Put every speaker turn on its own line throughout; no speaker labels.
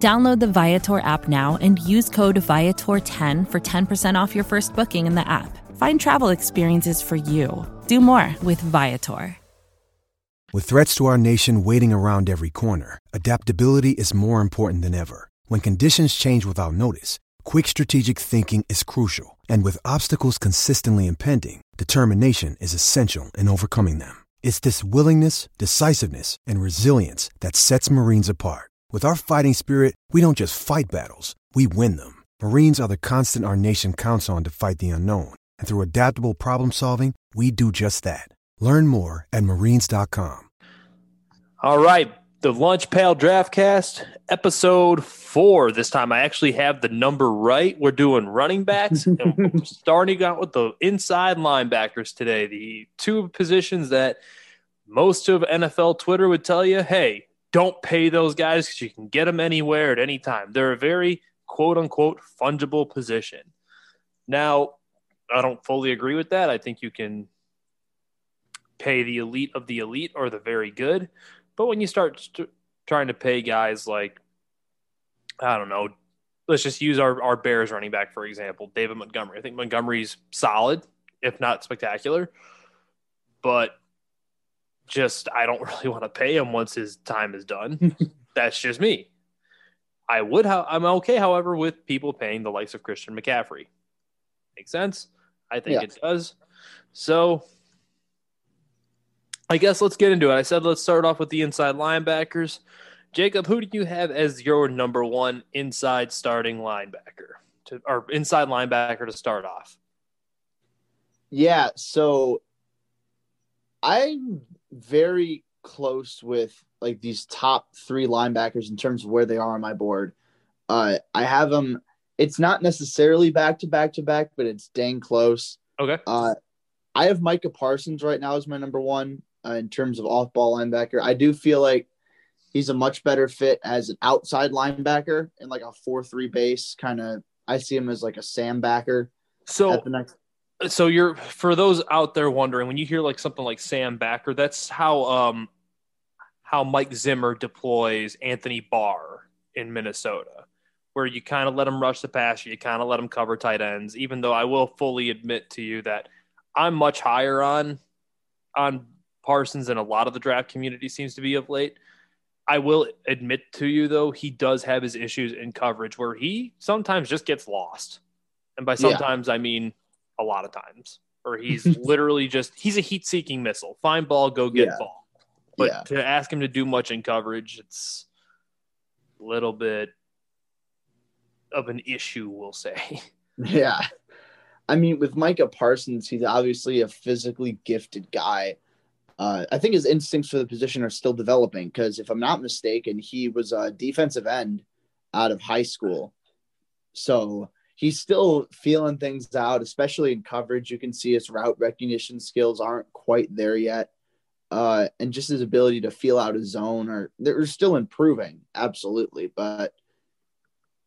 Download the Viator app now and use code Viator10 for 10% off your first booking in the app. Find travel experiences for you. Do more with Viator.
With threats to our nation waiting around every corner, adaptability is more important than ever. When conditions change without notice, quick strategic thinking is crucial. And with obstacles consistently impending, determination is essential in overcoming them. It's this willingness, decisiveness, and resilience that sets Marines apart. With our fighting spirit, we don't just fight battles, we win them. Marines are the constant our nation counts on to fight the unknown. And through adaptable problem solving, we do just that. Learn more at marines.com.
All right. The Lunch Pail Draftcast, episode four. This time I actually have the number right. We're doing running backs. and starting out with the inside linebackers today. The two positions that most of NFL Twitter would tell you, hey, don't pay those guys because you can get them anywhere at any time. They're a very quote unquote fungible position. Now, I don't fully agree with that. I think you can pay the elite of the elite or the very good. But when you start st- trying to pay guys like, I don't know, let's just use our, our Bears running back, for example, David Montgomery. I think Montgomery's solid, if not spectacular. But just, I don't really want to pay him once his time is done. That's just me. I would, ha- I'm okay, however, with people paying the likes of Christian McCaffrey. Makes sense? I think
Yeah.
it does. So I guess let's get into it. I said let's start off with the inside linebackers. Jacob, who do you have as your number one inside starting linebacker to or inside linebacker to start off?
Yeah, so I'm very close with like these top three linebackers in terms of where they are on my board. Uh, I have them. It's not necessarily back to back to back, but it's dang close.
Okay.
Uh, I have Micah Parsons right now as my number one uh, in terms of off ball linebacker. I do feel like he's a much better fit as an outside linebacker in like a 4 3 base kind of. I see him as like a Sam backer
So
at the next.
So you're for those out there wondering when you hear like something like Sam Backer, that's how um how Mike Zimmer deploys Anthony Barr in Minnesota, where you kind of let him rush the passer, you kind of let him cover tight ends. Even though I will fully admit to you that I'm much higher on on Parsons than a lot of the draft community seems to be of late. I will admit to you though, he does have his issues in coverage where he sometimes just gets lost. And by
Yeah.
sometimes I mean a lot of times. Or he's literally just he's a heat seeking missile. Find ball, go get
Yeah.
ball. But
Yeah.
to ask him to do much in coverage, it's a little bit of an issue, we'll say.
Yeah. I mean, with Micah Parsons, he's obviously a physically gifted guy. Uh, I think his instincts for the position are still developing because, if I'm not mistaken, he was a defensive end out of high school. So he's still feeling things out, especially in coverage. You can see his route recognition skills aren't quite there yet. Uh, and just his ability to feel out his zone are they're still improving, absolutely. But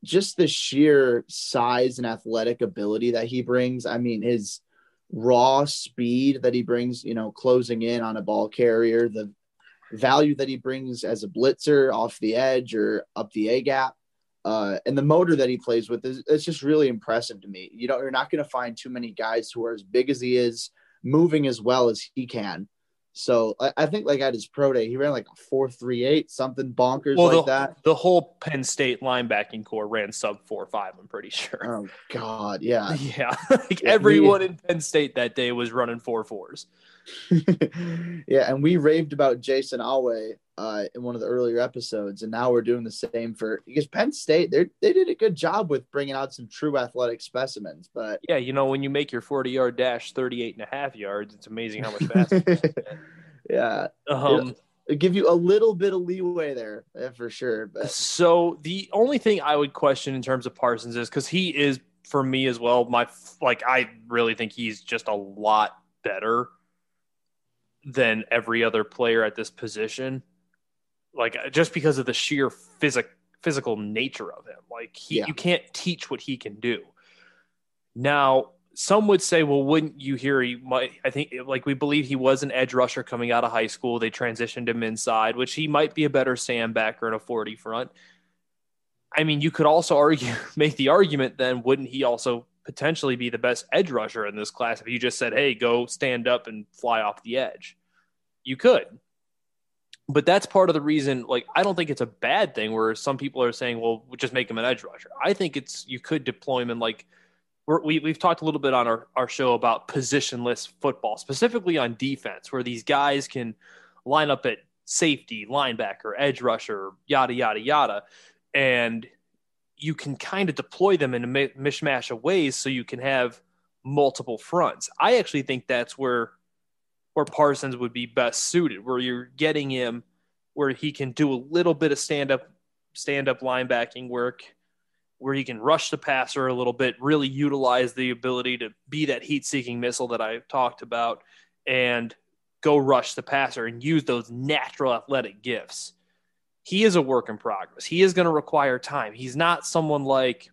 just the sheer size and athletic ability that he brings. I mean, his raw speed that he brings, you know, closing in on a ball carrier, the value that he brings as a blitzer off the edge or up the A gap, uh, and the motor that he plays with is it's just really impressive to me. You know, you're not going to find too many guys who are as big as he is, moving as well as he can. So I, I think like at his pro day, he ran like a four three eight, something bonkers
well,
like
the,
that.
the whole Penn State linebacking corps ran sub four five, I'm pretty sure.
Oh God, yeah.
Yeah. like
Yeah,
everyone in Penn State that day was running four fours.
yeah, and we raved about Jayson Oweh uh, in one of the earlier episodes, and now we're doing the same for because Penn State they they did a good job with bringing out some true athletic specimens, but
Yeah, you know, when you make your 40 yard dash 38 and a half yards, it's amazing how much faster. you can get.
yeah,
um,
it give you a little bit of leeway there yeah, for sure. But
so the only thing I would question in terms of Parsons is because he is for me as well. My like I really think he's just a lot better than every other player at this position. Like just because of the sheer physic physical nature of him. Like he yeah. you can't teach what he can do. Now, some would say, well, wouldn't you hear he might? I think, like, we believe he was an edge rusher coming out of high school. They transitioned him inside, which he might be a better Sam backer in a 40 front. I mean, you could also argue, make the argument then, wouldn't he also potentially be the best edge rusher in this class if you just said, hey, go stand up and fly off the edge? You could. But that's part of the reason, like, I don't think it's a bad thing where some people are saying, well, just make him an edge rusher. I think it's, you could deploy him in, like, we we've talked a little bit on our, our show about positionless football, specifically on defense, where these guys can line up at safety, linebacker, edge rusher, yada, yada, yada. And you can kind of deploy them in a mishmash of ways so you can have multiple fronts. I actually think that's where where Parsons would be best suited, where you're getting him where he can do a little bit of stand up stand up linebacking work where he can rush the passer a little bit, really utilize the ability to be that heat seeking missile that I talked about, and go rush the passer and use those natural athletic gifts. He is a work in progress. He is going to require time. He's not someone like,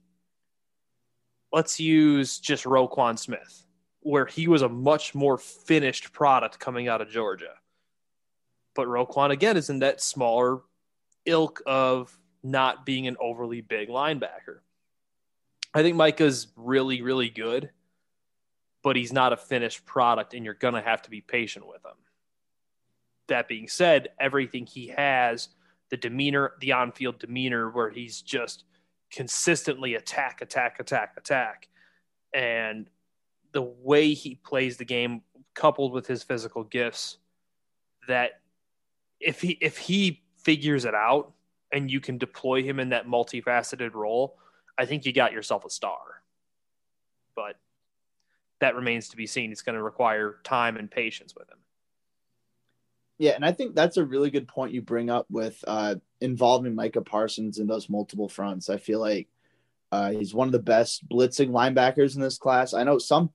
let's use just Roquan Smith, where he was a much more finished product coming out of Georgia. But Roquan, again, is in that smaller ilk of not being an overly big linebacker. I think Micah's really, really good, but he's not a finished product, and you're going to have to be patient with him. That being said, everything he has, the demeanor, the on field demeanor, where he's just consistently attack, attack, attack, attack. And the way he plays the game, coupled with his physical gifts, that if he if he figures it out and you can deploy him in that multifaceted role, I think you got yourself a star. But that remains to be seen. It's going to require time and patience with him.
Yeah, and I think that's a really good point you bring up with uh, involving Micah Parsons in those multiple fronts. I feel like uh, he's one of the best blitzing linebackers in this class. I know some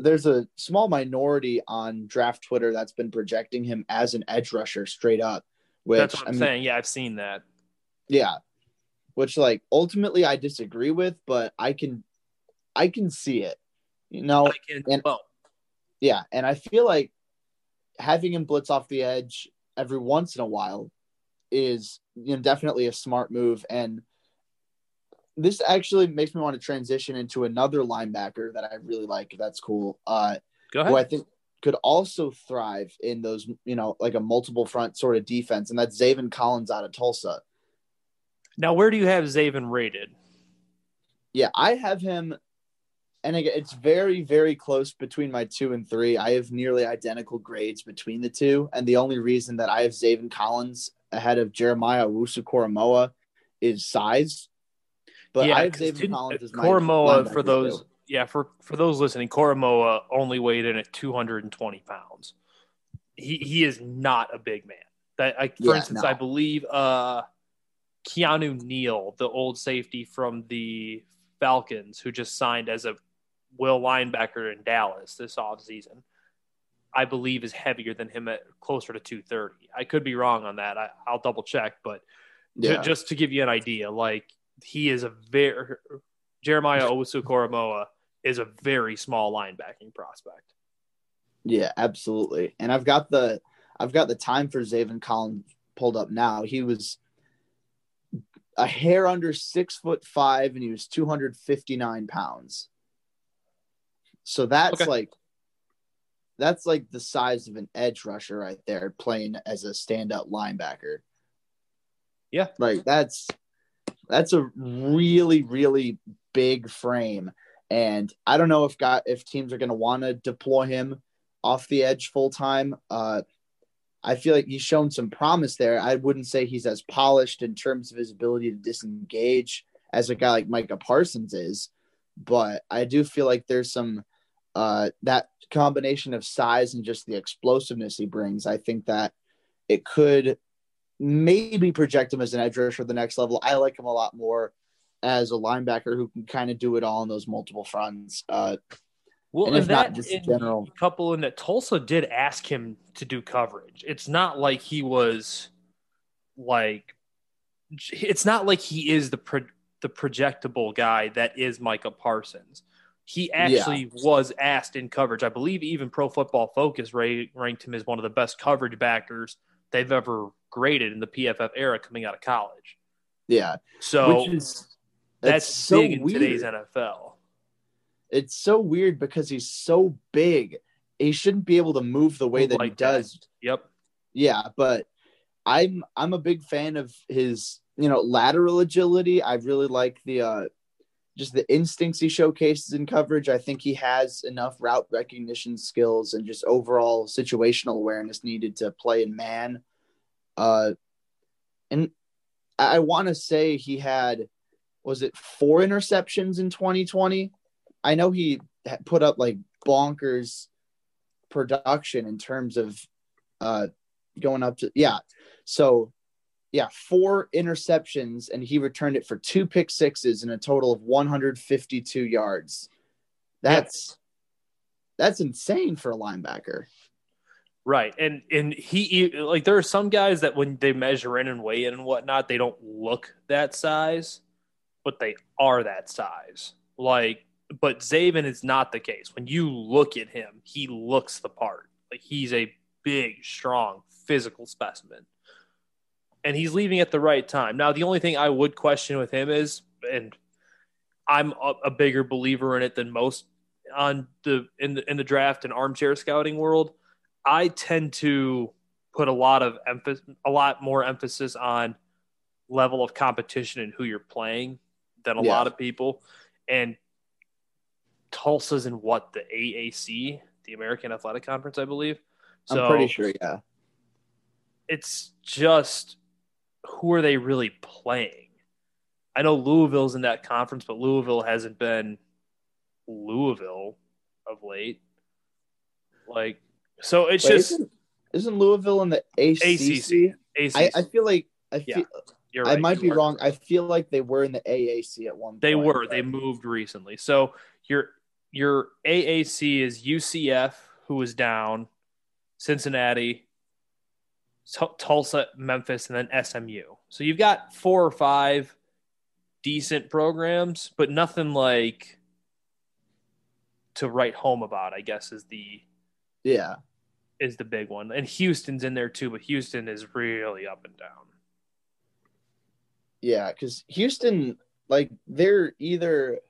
there's a small minority on draft Twitter that's been projecting him as an edge rusher straight up. Which,
that's what I'm I mean, saying. Yeah, I've seen that.
Yeah. Which like ultimately I disagree with, but I can I can see it. You know, can, and well. yeah, and I feel like having him blitz off the edge every once in a while is you know definitely a smart move and this actually makes me want to transition into another linebacker that I really like. That's cool. Uh,
Go ahead.
Who I think could also thrive in those, you know, like a multiple front sort of defense, and that's Zaven Collins out of Tulsa.
Now, where do you have Zaven rated?
Yeah, I have him, and again, it's very, very close between my two and three. I have nearly identical grades between the two, and the only reason that I have Zaven Collins ahead of Jeremiah Owusu-Koramoah is size.
But yeah, I have Zaven Collins as my Koramoah for those. Too. Yeah, for for those listening, Koramoah only weighed in at 220 pounds. He he is not a big man. That I, for yeah, instance, no. I believe uh Keanu Neal, the old safety from the Falcons, who just signed as a will linebacker in Dallas this offseason, I believe is heavier than him at closer to 230. I could be wrong on that. I, will double check, but yeah. just to give you an idea, like he is a very Jeremiah Owusu-Koramoah is a very small linebacking prospect.
Yeah, absolutely. And I've got the I've got the time for Zaven Collins pulled up now. He was a hair under six foot five, and he was 259 pounds. So that's okay. like that's like the size of an edge rusher right there, playing as a stand-up linebacker.
Yeah,
like that's that's a really really big frame, and I don't know if got if teams are going to want to deploy him off the edge full time. Uh, I feel like he's shown some promise there. I wouldn't say he's as polished in terms of his ability to disengage as a guy like Micah Parsons is, but I do feel like there's some uh, that combination of size and just the explosiveness he brings. I think that it could maybe project him as an edge rusher the next level. I like him a lot more as a linebacker who can kind of do it all on those multiple fronts. Uh,
Well,
and
and,
if not,
that
just
in
general-
couple in that Tulsa did ask him to do coverage. It's not like he was like it's not like he is the pro, the projectable guy that is Micah Parsons. He actually was asked in coverage. I believe even Pro Football Focus ranked him as one of the best coverage backers they've ever graded in the PFF era coming out of college.
yeah,
So
which is
that's
it's so
big in
weird.
today's NFL.
It's so weird because he's so big. He shouldn't be able to move the way
Move
that he
like that.
does.
Yep.
Yeah, but I'm I'm a big fan of his, you know, lateral agility. I really like the uh just the instincts he showcases in coverage. I think he has enough route recognition skills and just overall situational awareness needed to play in man. Uh and I want to say he had was it four interceptions in 2020? I know he put up like bonkers production in terms of uh going up to yeah. So yeah, four interceptions and he returned it for two pick sixes and a total of 152 yards. That's that's insane for a linebacker.
Right, and and he like there are some guys that when they measure in and weigh in and whatnot, they don't look that size, but they are that size. Like, but Zaven is not the case. When you look at him, he looks the part. Like he's a big, strong, physical specimen, and he's leaving at the right time. Now, the only thing I would question with him is, and I'm a, a bigger believer in it than most on the in the in the draft and armchair scouting world. I tend to put a lot of emphasis, a lot more emphasis on level of competition and who you're playing than a
Yeah.
lot of people. And Tulsa's in what the AAC, the American Athletic Conference, I believe. So
I'm pretty sure, yeah.
it's just who are they really playing? I know Louisville's in that conference, but Louisville hasn't been Louisville of late. Like, so it's
Wait,
just
isn't, isn't Louisville in the ACC?
ACC.
I, I feel like I feel
Yeah, You're
I might be wrong. I feel like they were in the AAC at one
They
point.
were. They moved recently. So your your AAC is UCF, who is down, Cincinnati, Tu- Tulsa, Memphis, and then SMU. So you've got four or five decent programs, but nothing like to write home about. I guess is the
yeah.
is the big one, and Houston's in there too. But Houston is really up and down.
Yeah, because Houston, like, they're either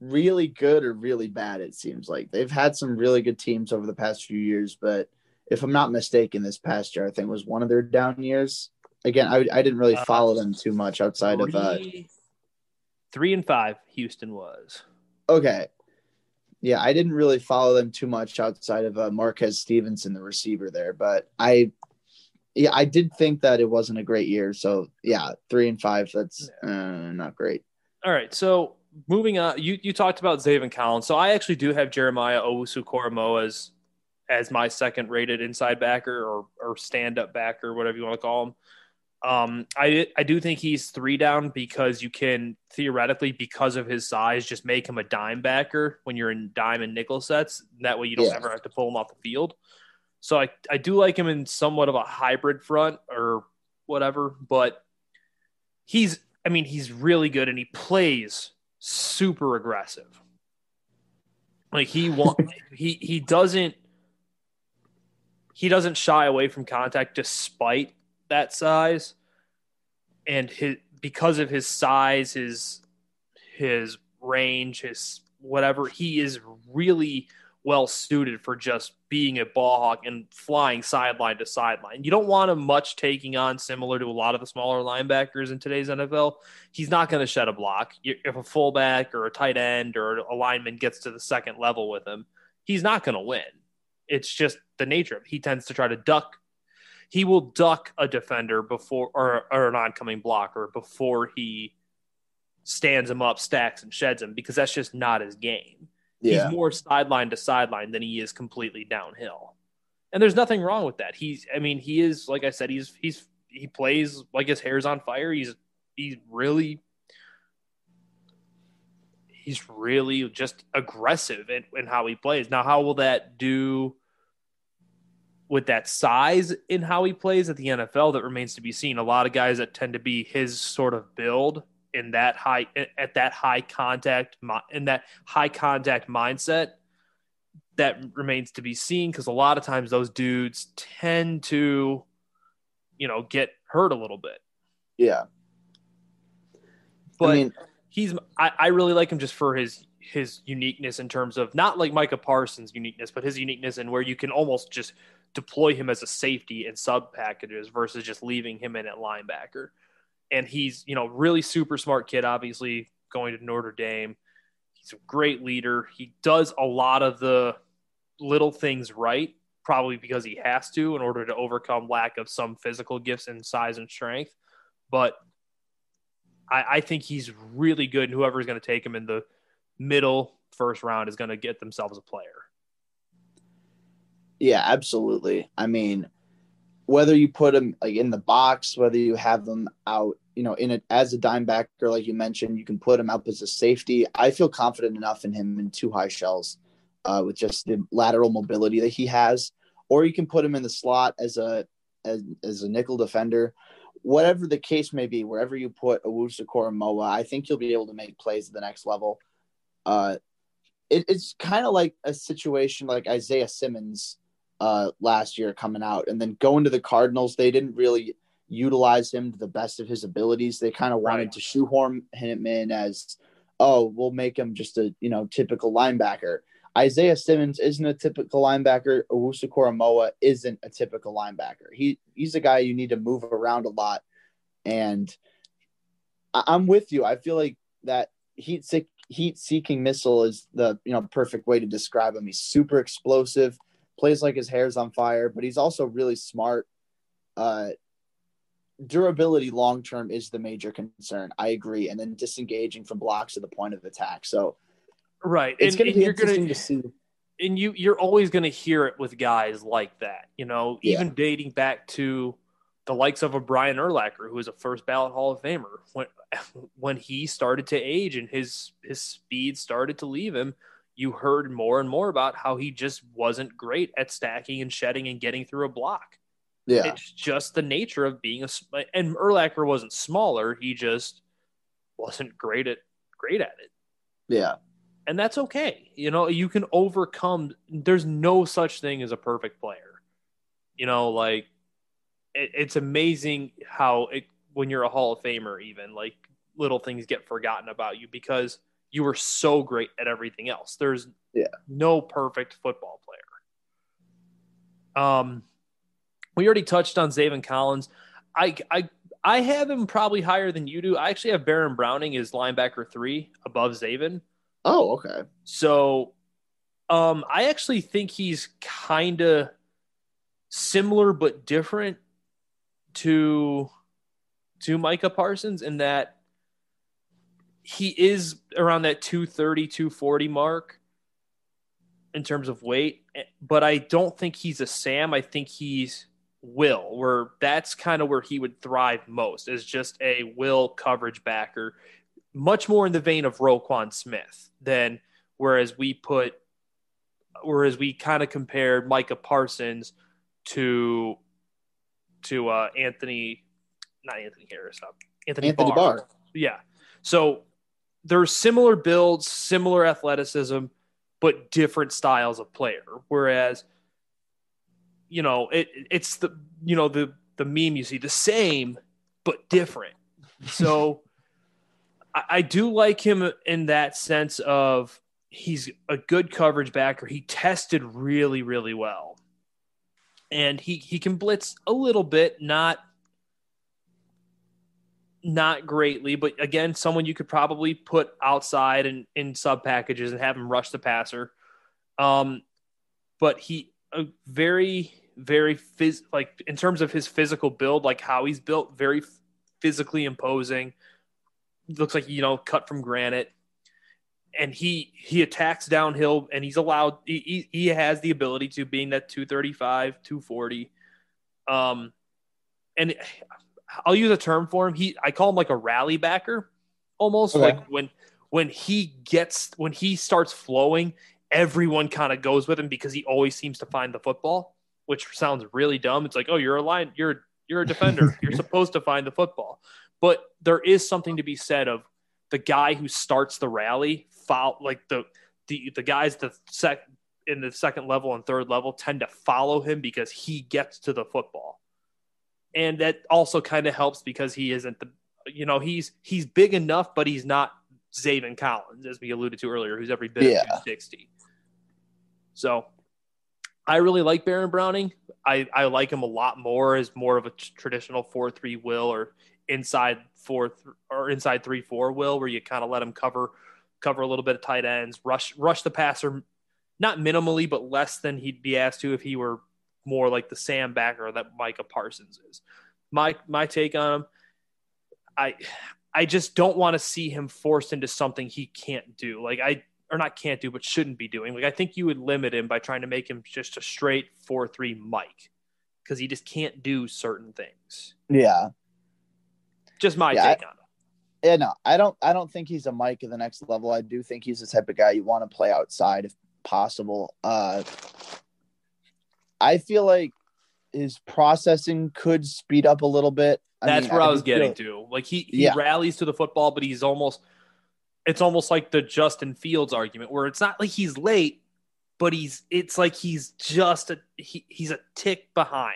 really good or really bad, it seems like. They've had some really good teams over the past few years, but if I'm not mistaken, this past year, I think, was one of their down years. Again, I, I didn't really follow them too much outside of. Uh,
Three- three and five, Houston was.
okay. Yeah, I didn't really follow them too much outside of uh, Marquez Stevenson, the receiver there, but I. Yeah, I did think that it wasn't a great year. So yeah, three and five. That's uh, not great.
All right, so moving on, you you talked about Zaven Collins. So I actually do have Jeremiah Owusu Koramoah as my second rated inside backer or or stand up backer, whatever you want to call him. Um, I I do think he's three down because you can theoretically, because of his size, just make him a dime backer when you're in dime and nickel sets. That way, you don't
Yeah.
ever have to pull him off the field. So I I do like him in somewhat of a hybrid front or whatever, but he's I mean he's really good and he plays super aggressive. Like he want he he doesn't he doesn't shy away from contact despite that size and his because of his size his his range his whatever he is really well suited for just being a ball hawk and flying sideline to sideline. You don't want him much taking on similar to a lot of the smaller linebackers in today's NFL. He's not going to shed a block. If a fullback or a tight end or a lineman gets to the second level with him, he's not going to win. It's just the nature of it. He tends to try to duck. He will duck a defender before or, or an oncoming blocker before he stands him up, stacks, and sheds him because that's just not his game
Yeah.
he's more sideline to sideline than he is completely downhill. And there's nothing wrong with that. He's I mean, he is like I said, he's he's he plays like his hair's on fire. He's he's really he's really just aggressive in, in how he plays. Now, how will that do with that size in how he plays at the NFL? That remains to be seen. A lot of guys that tend to be his sort of build in that high at that high contact in that high contact mindset that remains to be seen because a lot of times those dudes tend to you know get hurt a little bit
yeah
but I mean, he's I, I really like him just for his his uniqueness in terms of not like Micah Parsons' uniqueness, but his uniqueness and where you can almost just deploy him as a safety in sub packages versus just leaving him in at linebacker. And he's, you know, really super smart kid, obviously going to Notre Dame. He's a great leader. He does a lot of the little things right, probably because he has to in order to overcome lack of some physical gifts and size and strength. But I, I think he's really good. And whoever is going to take him in the middle first round is going to get themselves a player.
Yeah, absolutely. I mean, whether you put him like in the box, whether you have them out, you know, in it as a dime backer, like you mentioned, you can put him up as a safety. I feel confident enough in him in two high shells, uh, with just the lateral mobility that he has, or you can put him in the slot as a as, as a nickel defender whatever the case may be, wherever you put Owusu-Koramoah, I think you'll be able to make plays at the next level. Uh, it, it's kind of like a situation like Isaiah Simmons uh, last year coming out, and then going to the Cardinals. They didn't really utilize him to the best of his abilities. They kind of wanted right. to shoehorn him in as, oh, we'll make him just a you know typical linebacker. Isaiah Simmons isn't a typical linebacker. Owusu-Koramoah isn't a typical linebacker. He he's a guy you need to move around a lot, and I, I'm with you. I feel like that heat sick heat seeking missile is the you know perfect way to describe him. He's super explosive, plays like his hair's on fire, but he's also really smart. Uh, durability long term is the major concern. I agree, and then disengaging from blocks at the point of attack. So
Right.
It's going to be
interesting
gonna, to see.
And you you're always going to hear it with guys like that. You know, even yeah. dating back to the likes of a Brian Urlacher, who was a first ballot Hall of Famer, when when he started to age and his his speed started to leave him, you heard more and more about how he just wasn't great at stacking and shedding and getting through a block.
Yeah,
it's just the nature of being a. And Urlacher wasn't smaller; he just wasn't great at great at it.
Yeah,
and that's okay. You know, you can overcome. There's no such thing as a perfect player. You know, like it, it's amazing how it when you're a Hall of Famer, even like little things get forgotten about you because you were so great at everything else. There's
yeah.
no perfect football player. Um, we already touched on Zaven Collins. I I I have him probably higher than you do. I actually have Baron Browning as linebacker three above Zaven.
Oh, okay.
So um I actually think he's kind of similar but different to to Micah Parsons in that he is around that 230 240 mark in terms of weight but I don't think he's a Sam I think he's will where that's kind of where he would thrive most is just a will coverage backer much more in the vein of Roquan Smith than whereas we put whereas we kind of compared Micah Parsons to to uh, Anthony not Anthony Harris uh, Anthony,
Anthony Barr. Barr.
Yeah. So there's similar builds, similar athleticism, but different styles of player. Whereas, you know, it it's the you know the the meme you see the same but different. So I, do like him in that sense of he's a good coverage backer. He tested really, really well. And he, he can blitz a little bit, not not greatly, but again, someone you could probably put outside and in sub packages and have him rush the passer. Um, but he a very, very phys- like in terms of his physical build, like how he's built, very physically imposing looks like you know cut from granite and he he attacks downhill and he's allowed he, he has the ability to being that 235 240 um and i'll use a term for him he i call him like a rally backer almost okay. like when when he gets when he starts flowing, everyone kind of goes with him because he always seems to find the football, which sounds really dumb. It's like, oh, you're a line, you're you're a defender. you're supposed to find the football. But there is something to be said of the guy who starts the rally, follow like the the the guys the sec in the second level and third level tend to follow him because he gets to the football. And that also kind of helps because he isn't the you know, he's he's big enough, but he's not Zaven Collins, as we alluded to earlier, who's every bit yeah. of 260. So I really like Baron Browning. I, I like him a lot more as more of a t- traditional 4 3 will or inside 4 th- or inside 3 4 will, where you kind of let him cover cover a little bit of tight ends, rush rush the passer, not minimally, but less than he'd be asked to if he were more like the Sam backer that Micah Parsons is. My my take on him, I I just don't want to see him forced into something he can't do. Like I or not can't do, but shouldn't be doing. Like I think you would limit him by trying to make him just a straight four three Mike because he just can't do certain things.
Yeah,
just my yeah, take I, on it.
Yeah, no, I don't. I don't think he's a Mike at the next level. I do think he's the type of guy you want to play outside if possible. Uh, I feel like his processing could speed up a little bit.
I That's mean, where I, I was getting feel, to. Like he, he yeah. rallies to the football, but he's almost it's almost like the Justin Fields argument where it's not like he's late, but he's it's like he's just a he, he's a tick behind.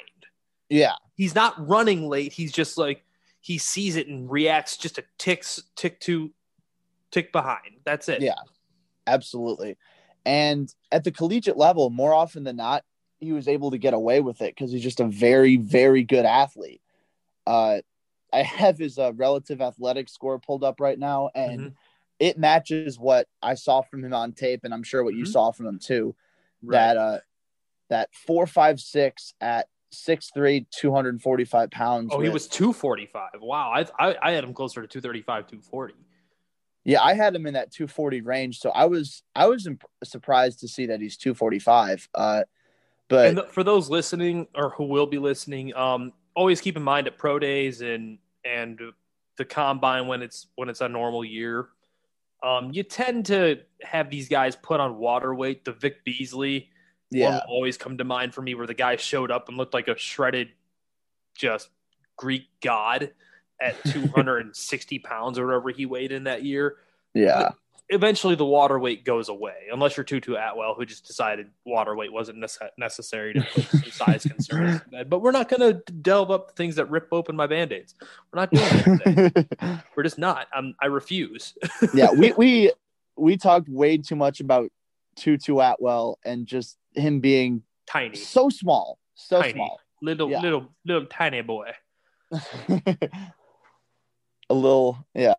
Yeah.
He's not running late. He's just like he sees it and reacts just a ticks tick to tick behind. That's it.
Yeah. Absolutely. And at the collegiate level, more often than not, he was able to get away with it because he's just a very, very good athlete. Uh, I have his uh, relative athletic score pulled up right now, and mm-hmm it matches what I saw from him on tape, and I'm sure what you mm-hmm. saw from him too. Right. That uh, that four five six at six three, two hundred and forty five pounds.
Oh, with, he was two forty five. Wow, I, I I had him closer to two thirty five, two forty.
Yeah, I had him in that 240 range, so I was I was imp- surprised to see that he's 245. Uh, but
for those listening or who will be listening, um, always keep in mind at pro days and and the combine when it's when it's a normal year, um, you tend to have these guys put on water weight. The Vic Beasley yeah. one always come to mind for me, where the guy showed up and looked like a shredded, just Greek god at 260 pounds or whatever he weighed in that year.
Yeah.
Eventually the water weight goes away, unless you're Tutu Atwell, who just decided water weight wasn't necessary to put some size concerns. But we're not going to delve up things that rip open my band aids. We're not doing that. we're just not. I'm, I refuse.
yeah, we we we talked way too much about Tutu Atwell and just him being
tiny,
so small, so
tiny.
small,
little yeah. little little tiny boy.
a little, yeah.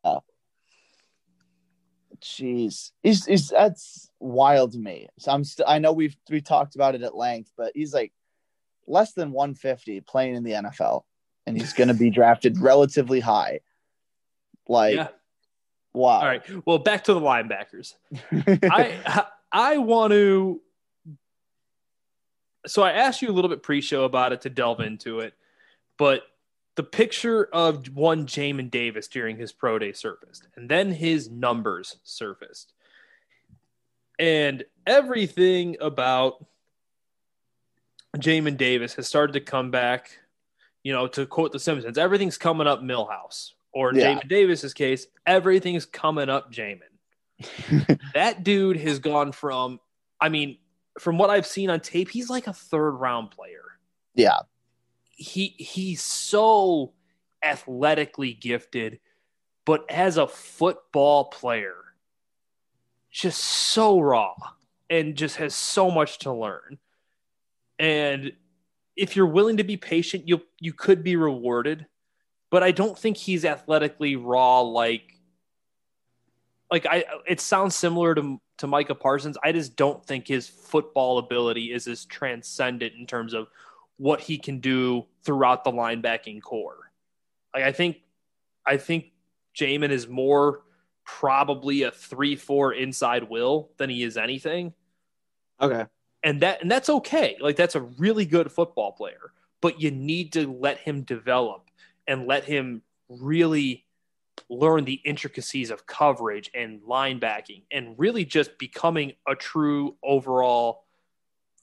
Jeez, he's, he's that's wild to me. So I'm still. I know we've we talked about it at length, but he's like less than 150 playing in the NFL, and he's going to be drafted relatively high. Like, yeah. wow.
All right. Well, back to the linebackers. I I want to. So I asked you a little bit pre-show about it to delve into it, but the picture of one Jamin Davis during his pro day surfaced, and then his numbers surfaced. And everything about Jamin Davis has started to come back. You know, to quote the Simpsons, everything's coming up Milhouse, Or in yeah. Jamin Davis's case, everything's coming up Jamin. that dude has gone from, I mean, from what I've seen on tape, he's like a third round player.
Yeah
he he's so athletically gifted, but as a football player, just so raw and just has so much to learn. And if you're willing to be patient, you you could be rewarded. But I don't think he's athletically raw like like I it sounds similar to to Micah Parsons. I just don't think his football ability is as transcendent in terms of what he can do throughout the linebacking corps. Like I think I think Jamin is more probably a three four inside will than he is anything.
Okay.
And that and that's okay. Like that's a really good football player, but you need to let him develop and let him really learn the intricacies of coverage and linebacking and really just becoming a true overall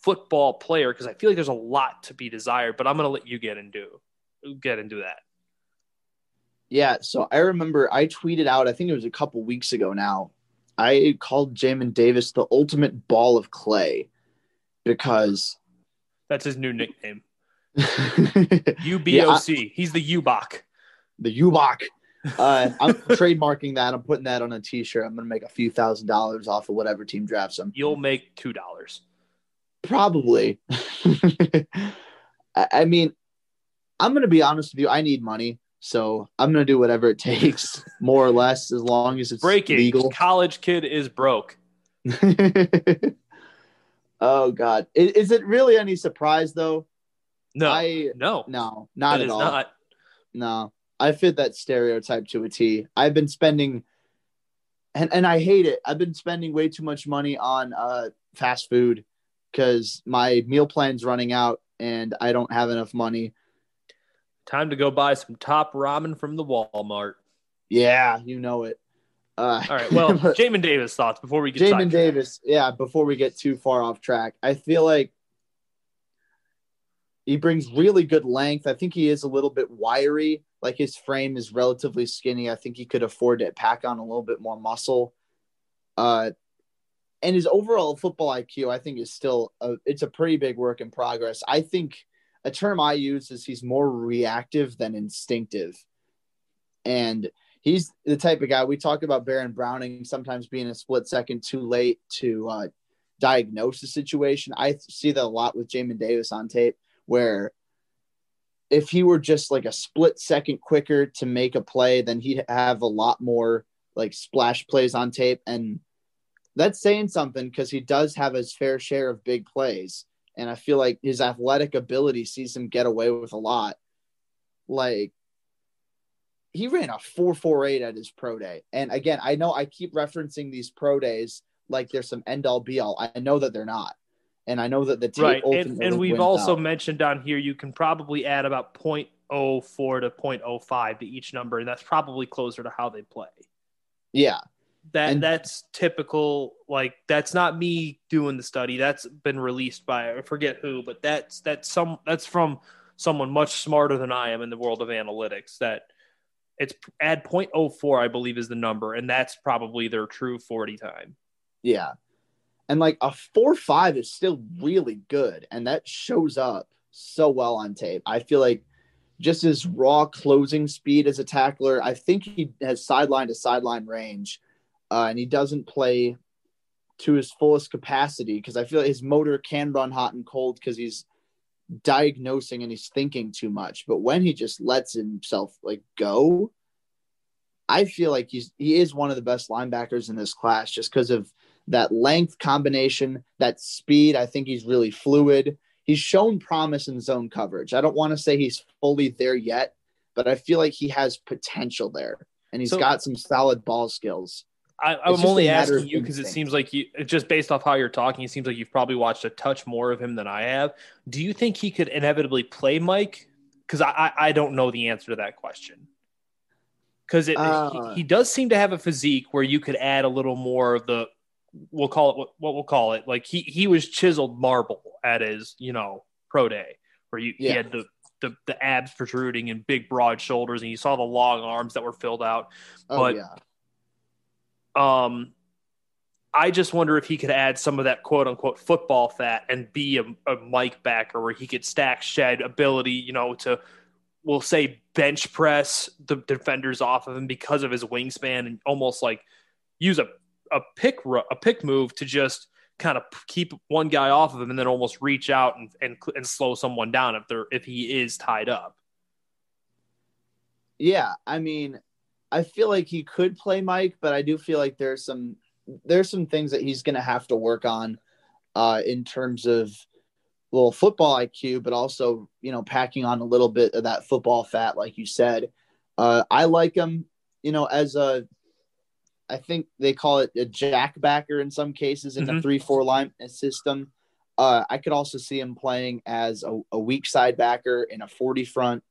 football player because I feel like there's a lot to be desired, but I'm going to let you get into get into that.
Yeah, so I remember I tweeted out, I think it was a couple weeks ago now. I called Jamin Davis the ultimate ball of clay because
that's his new nickname. UBOC. Yeah, He's the UBOC.
The UBOC. Uh, I'm trademarking that. I'm putting that on a t-shirt. I'm going to make a few thousand dollars off of whatever team drafts him.
You'll make two dollars.
Probably. I mean, I'm going to be honest with you. I need money. So I'm going to do whatever it takes, more or less, as long as it's
Breaking.
legal.
College kid is broke.
oh, God. Is, is, it really any surprise, though?
No. I, no.
No, not at all. Not. No. I fit that stereotype to a T. I've been spending, and, and I hate it. I've been spending way too much money on uh, fast food because my meal plan's running out and I don't have enough money.
Time to go buy some top ramen from the Walmart.
Yeah, you know it.
Uh, All right. Well, Jamin Davis thoughts before we get
Jamin Davis. Yeah, before we get too far off track, I feel like he brings really good length. I think he is a little bit wiry. Like his frame is relatively skinny. I think he could afford to pack on a little bit more muscle. Uh, and his overall football IQ, I think, is still a, it's a pretty big work in progress. I think a term I use is he's more reactive than instinctive, and he's the type of guy we talk about. Baron Browning sometimes being a split second too late to uh, diagnose the situation. I see that a lot with Jamin Davis on tape, where if he were just like a split second quicker to make a play, then he'd have a lot more like splash plays on tape and that's saying something because he does have his fair share of big plays. And I feel like his athletic ability sees him get away with a lot. Like he ran a 448 at his pro day. And again, I know I keep referencing these pro days like there's some end all be all. I know that they're not. And I know that the
tape right. And, and we've also out. mentioned down here you can probably add about 0.04 to 0.05 to each number, and that's probably closer to how they play.
Yeah
that and, that's typical like that's not me doing the study that's been released by i forget who but that's that's some that's from someone much smarter than i am in the world of analytics that it's add 0.04 i believe is the number and that's probably their true 40 time
yeah and like a 4-5 is still really good and that shows up so well on tape i feel like just his raw closing speed as a tackler i think he has sideline to sideline range uh, and he doesn't play to his fullest capacity because I feel like his motor can run hot and cold because he's diagnosing and he's thinking too much. But when he just lets himself like go, I feel like he's he is one of the best linebackers in this class just because of that length combination, that speed. I think he's really fluid. He's shown promise in zone coverage. I don't want to say he's fully there yet, but I feel like he has potential there and he's so, got some solid ball skills.
I, am only asking you because it seems like you, just based off how you're talking, it seems like you've probably watched a touch more of him than I have. Do you think he could inevitably play Mike? Because I, I, I, don't know the answer to that question. Because uh, he, he, does seem to have a physique where you could add a little more of the, we'll call it what, what we'll call it. Like he he was chiseled marble at his you know pro day where you yeah. he had the the, the abs protruding and big broad shoulders and you saw the long arms that were filled out. Oh, but yeah um, I just wonder if he could add some of that quote unquote football fat and be a, a Mike backer where he could stack shed ability, you know, to we'll say bench press the defenders off of him because of his wingspan and almost like use a a pick a pick move to just kind of keep one guy off of him and then almost reach out and and, and slow someone down if they're if he is tied up.
Yeah, I mean, I feel like he could play Mike, but I do feel like there's some there's some things that he's going to have to work on uh, in terms of little football IQ, but also you know packing on a little bit of that football fat, like you said. Uh, I like him, you know, as a I think they call it a jackbacker in some cases in mm-hmm. three four line system. Uh, I could also see him playing as a, a weak side backer in a 40 front.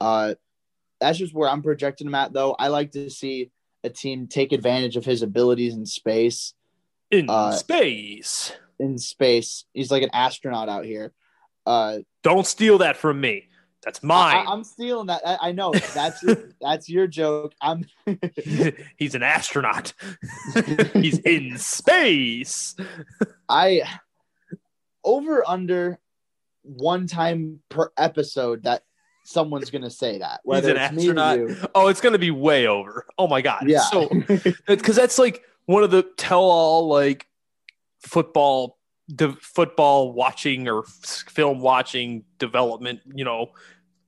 Uh, that's just where I'm projecting him at, though. I like to see a team take advantage of his abilities in space.
In
Uh,
space.
In space, he's like an astronaut out here. Uh,
Don't steal that from me. That's mine.
I, am stealing that. I, I know that's your, that's your joke. I'm
He's an astronaut. He's in space.
I over under one time per episode that someone's gonna say that. Whether
an
it's
astronaut.
you.
Oh, it's gonna be way over. Oh my god.
Yeah.
So because that's like one of the tell-all like football the football watching or film watching development you know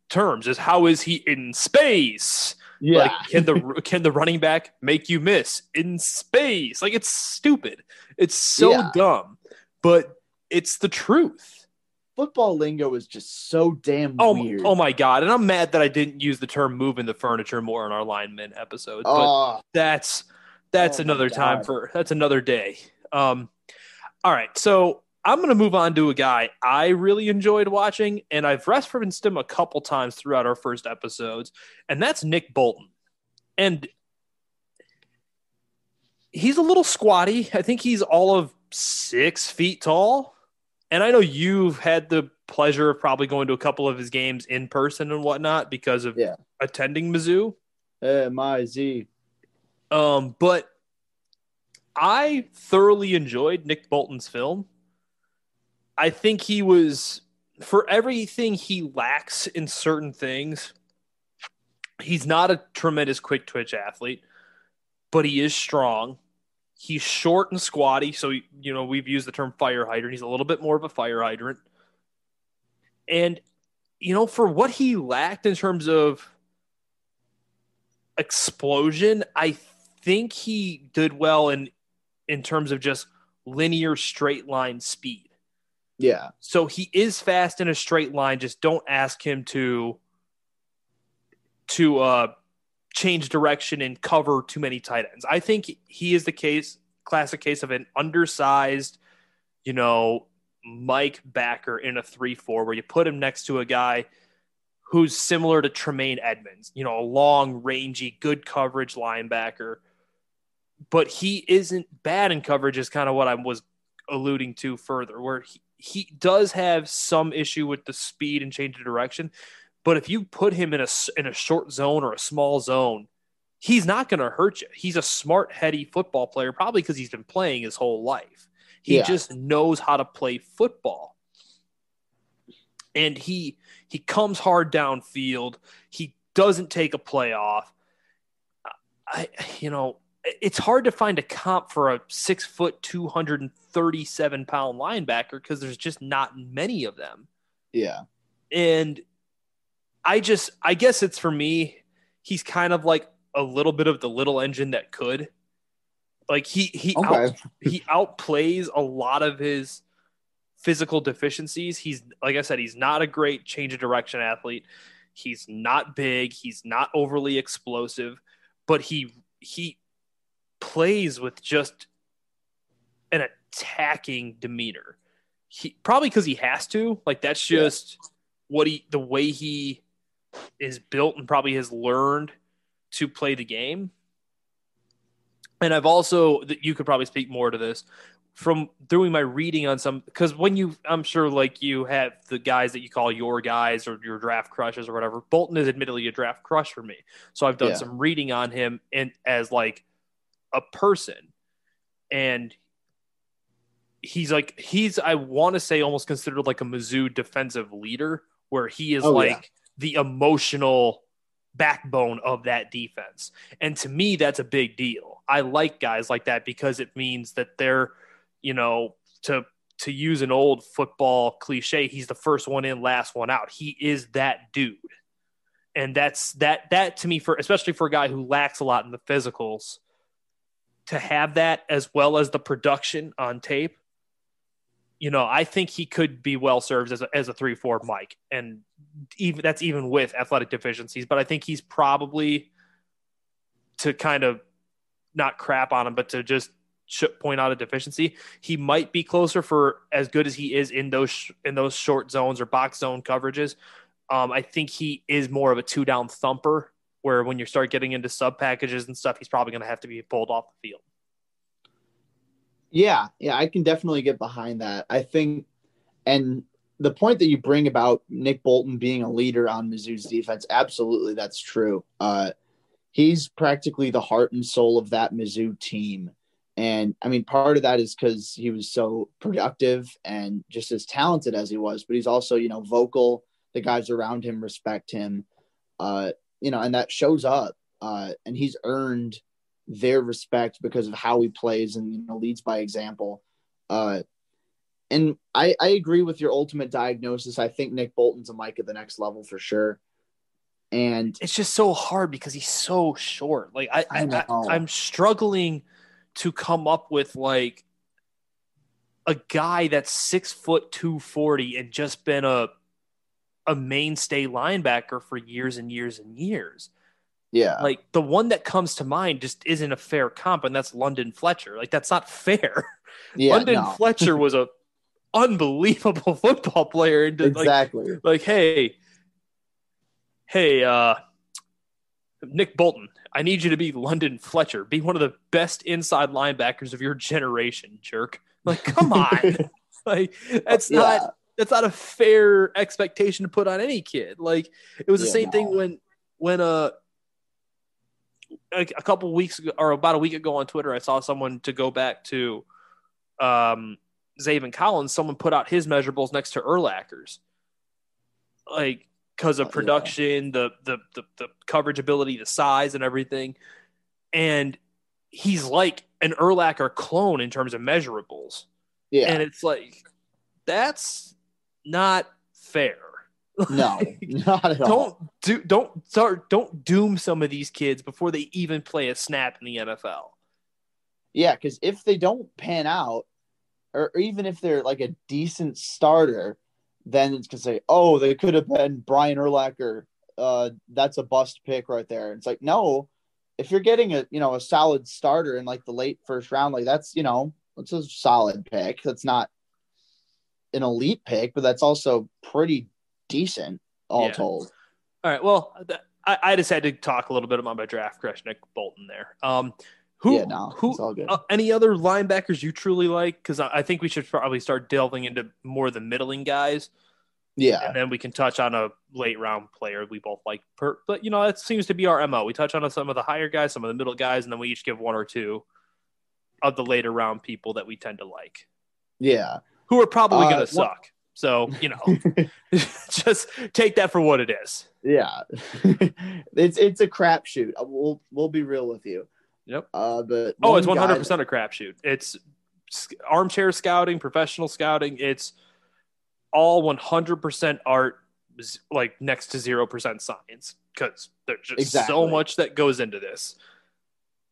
terms is how is he in space?
Yeah.
like can the can the running back make you miss? In space. Like it's stupid. It's so
Yeah.
dumb. But it's the truth.
Football lingo is just so damn
oh,
weird.
oh my god. And i'm mad that i didn't use the term moving the furniture more in our lineman episode but
Oh,
that's that's
Oh
another time for that's another day. Um all right. So i'm going to move on to a guy i really enjoyed watching and i've referenced him a couple times throughout our first episodes and that's nick bolton and he's a little squatty i think he's all of six feet tall and i know you've had the pleasure of probably going to a couple of his games in person and whatnot because of
Yeah.
attending mizzou
M I Z.
um, but I thoroughly enjoyed Nick Bolton's film. I think he was for everything he lacks in certain things. He's not a tremendous quick twitch athlete, but he is strong. He's short and squatty, so you know we've used the term fire hydrant. He's a little bit more of a fire hydrant, and you know for what he lacked in terms of explosion, I think he did well in in terms of just linear straight line speed.
Yeah.
So he is fast in a straight line. Just don't ask him to to uh, change direction and cover too many tight ends. I think he is the case, classic case of an undersized, you know, Mike backer in a three-four, where you put him next to a guy who's similar to Tremaine Edmunds, you know, a long, rangy, good coverage linebacker. But he isn't bad in coverage, is kind of what I was alluding to further, where he, he does have some issue with the speed and change of direction. But if you put him in a in a short zone or a small zone, he's not going to hurt you. He's a smart, heady football player, probably because he's been playing his whole life. He
Yeah.
just knows how to play football, and he he comes hard downfield. He doesn't take a play off. I you know it's hard to find a comp for a six foot, 237 pound linebacker because there's just not many of them.
Yeah.
And I just, I guess it's for me, he's kind of like a little bit of the little engine that could. Like he, he, out, he outplays a lot of his physical deficiencies. He's, like I said, he's not a great change of direction athlete. He's not big. He's not overly explosive, but he, he, plays with just an attacking demeanor. He probably because he has to. Like that's
Yeah.
just what he the way he is built and probably has learned to play the game. And I've also that you could probably speak more to this from doing my reading on some because when you I'm sure like you have the guys that you call your guys or your draft crushes or whatever. Bolton is admittedly a draft crush for me. So I've done
Yeah.
some reading on him and as like a person and he's like he's I want to say almost considered like a Mizzou defensive leader where he is
Oh,
like
yeah.
the emotional backbone of that defense. And to me that's a big deal. I like guys like that because it means that they're, you know, to to use an old football cliche, he's the first one in, last one out. He is that dude. And that's that that to me for especially for a guy who lacks a lot in the physicals to have that as well as the production on tape, you know, I think he could be well served as a, as a three four Mike, and even that's even with athletic deficiencies. But I think he's probably to kind of not crap on him, but to just point out a deficiency. He might be closer for as good as he is in those sh- in those short zones or box zone coverages. Um, I think he is more of a two down thumper where when you start getting into sub packages and stuff, he's probably going to have to be pulled off the field.
Yeah, yeah, I can definitely get behind that. I think, and the point that you bring about Nick Bolton being a leader on Mizzou's defense, absolutely, that's true. Uh, he's practically the heart and soul of that Mizzou team. And I mean, part of that is because he was so productive and just as talented as he was, but he's also, you know, vocal. The guys around him respect him, uh, you know, and that shows up. Uh, and he's earned their respect because of how he plays and, you know, leads by example. Uh, and I, I agree with your ultimate diagnosis. I think Nick Bolton's a Mike at the next level for sure. And
it's just so hard because he's so short. Like I, I, I I'm struggling to come up with like a guy that's six foot two forty and just been a a mainstay linebacker for years and years and years.
Yeah.
Like the one that comes to mind just isn't a fair comp, and that's London Fletcher. Like that's not fair. Yeah, London no. Fletcher was a unbelievable football player. And
exactly.
Like, like, hey, hey, uh, Nick Bolton, I need you to be London Fletcher. Be one of the best inside linebackers of your generation, jerk. Like, come on. like, that's yeah. not that's not a fair expectation to put on any kid. Like, it was the yeah, same no. thing when when uh a, a couple weeks ago or about a week ago on Twitter, I saw someone to go back to um Zaven Collins, someone put out his measurables next to Urlacher's. Like because of production, yeah. the, the the the coverage ability, the size, and everything. And he's like an Urlacher clone in terms of measurables.
Yeah,
and it's like that's not fair.
No, not at all.
don't
all.
do don't start don't doom some of these kids before they even play a snap in the NFL.
Yeah, because if they don't pan out, or even if they're like a decent starter, then it's gonna say, oh, they could have been Brian Urlacher. Uh, that's a bust pick right there. It's like, no, if you're getting a you know a solid starter in like the late first round, like that's you know it's a solid pick. That's not an elite pick, but that's also pretty decent all yeah. told.
All right. Well, I, I just had to talk a little bit about my draft crush, Nick Bolton. There. Um, who,
yeah, no,
who, uh, any other linebackers you truly like? Because I, I, think we should probably start delving into more of the middling guys.
Yeah,
and then we can touch on a late round player we both like. Per, but you know, that seems to be our mo. We touch on some of the higher guys, some of the middle guys, and then we each give one or two of the later round people that we tend to like.
Yeah,
who are probably uh, going to suck. So you know, just take that for what it is.
Yeah, it's it's a crapshoot. We'll we'll be real with you.
Yep.
Uh, but
oh, it's one hundred percent a crapshoot. It's armchair scouting, professional scouting. It's all one hundred percent art, like next to zero percent science, because there's just exactly. so much that goes into this.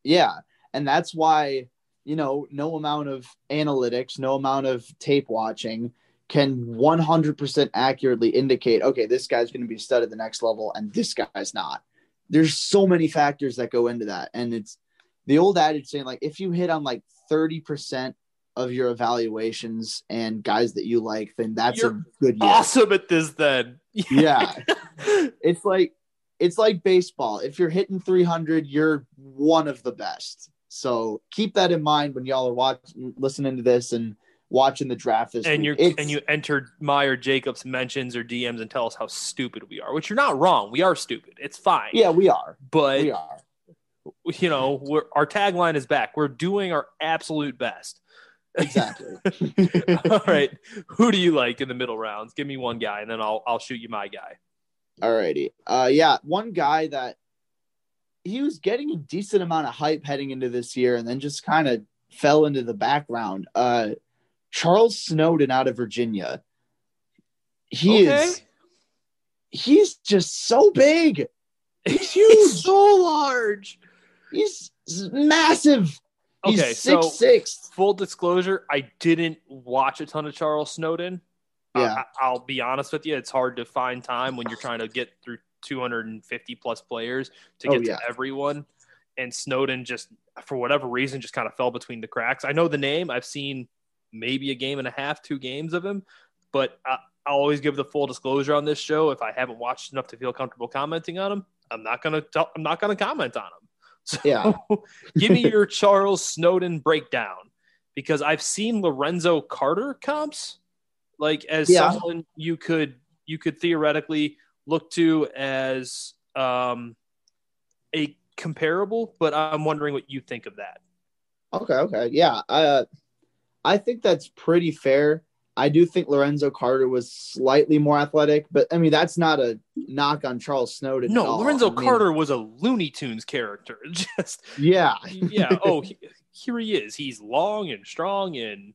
Yeah, and that's why you know no amount of analytics, no amount of tape watching can 100% accurately indicate okay this guy's going to be stud at the next level and this guy's not there's so many factors that go into that and it's the old adage saying like if you hit on like 30% of your evaluations and guys that you like, then that's You're a good year.
Awesome at this then.
yeah. it's like it's like baseball. If you're hitting 300, you're one of the best. So keep that in mind when y'all are watching, listening to this and watching the draft this
and
you
and you enter Meyer Jacobs mentions or DMs and tell us how stupid we are, which you're not wrong. We are stupid. It's fine.
Yeah, we are.
But
we are
you know, we're, our tagline is back. We're doing our absolute best.
Exactly.
All right. Who do you like in the middle rounds? Give me one guy, and then I'll I'll shoot you my guy.
All righty. Uh, yeah, one guy that he was getting a decent amount of hype heading into this year, and then just kind of fell into the background. Uh, Charles Snowden out of Virginia. He okay. is. He's just so big. He's huge.
he's so large.
He's massive. He's okay, six so six.
Full disclosure, I didn't watch a ton of Charles Snowden.
Yeah, uh,
I'll be honest with you. It's hard to find time when you're trying to get through 250 plus players to oh, get oh, yeah. to everyone. And Snowden just, for whatever reason, just kind of fell between the cracks. I know the name. I've seen maybe a game and a half, two games of him, but I, I'll always give the full disclosure on this show. If I haven't watched enough to feel comfortable commenting on him, I'm not gonna tell, I'm not gonna comment on him. So
Yeah.
give me your Charles Snowden breakdown because I've seen Lorenzo Carter comps like as
Yeah.
someone you could you could theoretically look to as um, a comparable, but I'm wondering what you think of that.
Okay, okay. Yeah. Uh I think that's pretty fair. I do think Lorenzo Carter was slightly more athletic, but I mean that's not a knock on Charles Snowden. at
No. Lorenzo
I mean,
Carter was a Looney Tunes character. Just
Yeah.
yeah. Oh, he- here he is. He's long and strong, and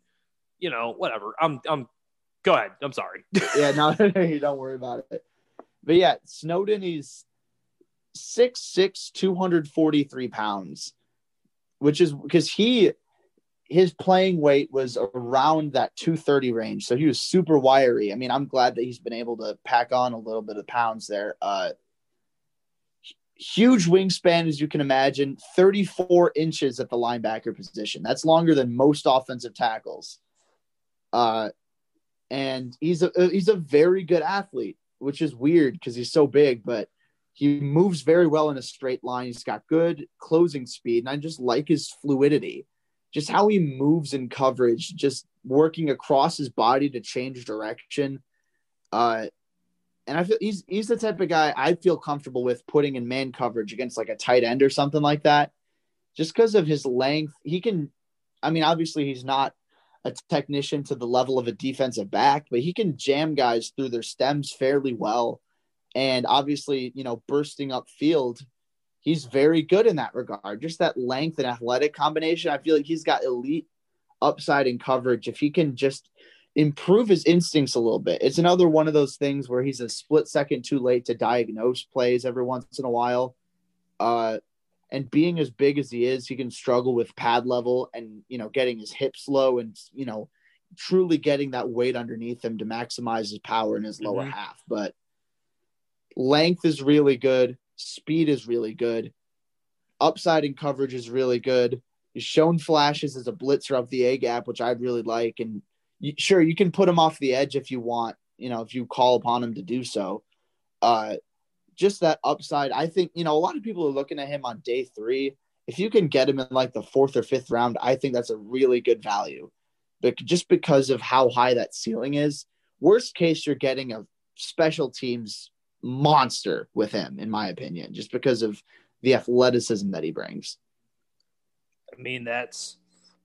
you know whatever. I'm I'm. Go ahead. I'm sorry.
yeah, no, don't worry about it. But yeah, Snowden is 6'6, 243 pounds, which is because he his playing weight was around that 230 range. So he was super wiry. I mean, I'm glad that he's been able to pack on a little bit of pounds there. Uh huge wingspan as you can imagine, 34 inches at the linebacker position. That's longer than most offensive tackles. Uh and he's a he's a very good athlete, which is weird because he's so big, but he moves very well in a straight line. He's got good closing speed, and I just like his fluidity, just how he moves in coverage, just working across his body to change direction. Uh, and I feel he's he's the type of guy I feel comfortable with putting in man coverage against like a tight end or something like that, just because of his length. He can, I mean, obviously he's not a technician to the level of a defensive back, but he can jam guys through their stems fairly well. And obviously, you know, bursting up field, he's very good in that regard. Just that length and athletic combination. I feel like he's got elite upside in coverage. If he can just improve his instincts a little bit, it's another one of those things where he's a split second too late to diagnose plays every once in a while. Uh, and being as big as he is, he can struggle with pad level and you know getting his hips low and you know truly getting that weight underneath him to maximize his power in his lower
Mhm.
half. But length is really good, speed is really good, upside in coverage is really good. He's shown flashes as a blitzer up the A gap, which I really like. And you, sure, you can put him off the edge if you want, you know, if you call upon him to do so. Uh, just that upside. I think, you know, a lot of people are looking at him on day three. If you can get him in like the fourth or fifth round, I think that's a really good value. But just because of how high that ceiling is, worst case, you're getting a special teams monster with him, in my opinion, just because of the athleticism that he brings.
I mean, that's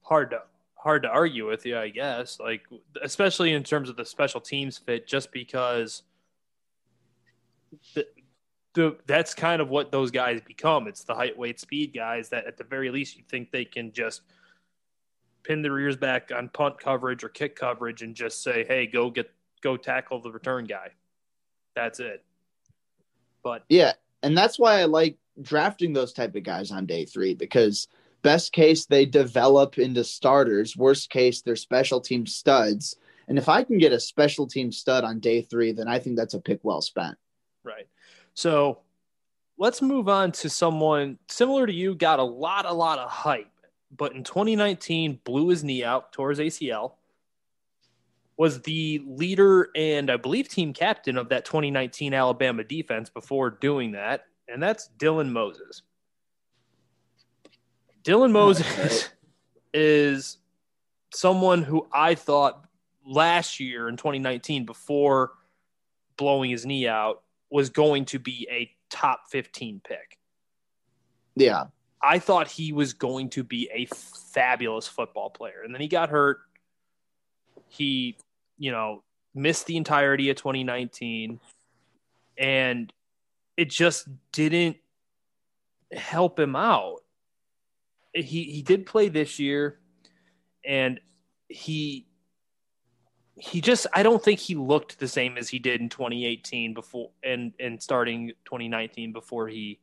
hard to hard to argue with you, I guess. Like, especially in terms of the special teams fit, just because the, the that's kind of what those guys become. It's the height, weight, speed guys that, at the very least, you think they can just pin their ears back on punt coverage or kick coverage and just say, "Hey, go get go tackle the return guy." That's it. But
Yeah, and that's why I like drafting those type of guys on day three because best case they develop into starters. Worst case they're special team studs. And if I can get a special team stud on day three, then I think that's a pick well spent.
Right. So let's move on to someone similar to you, got a lot, a lot of hype, but in 2019 blew his knee out, tore his ACL, was the leader and I believe team captain of that 2019 Alabama defense before doing that, and that's Dylan Moses. Dylan Moses is someone who I thought last year in 2019 before blowing his knee out was going to be a top 15 pick.
Yeah.
I thought he was going to be a fabulous football player. And then he got hurt. He, you know, missed the entirety of 2019 and it just didn't help him out. He he did play this year and he he just I don't think he looked the same as he did in 2018 before and and starting 2019 before he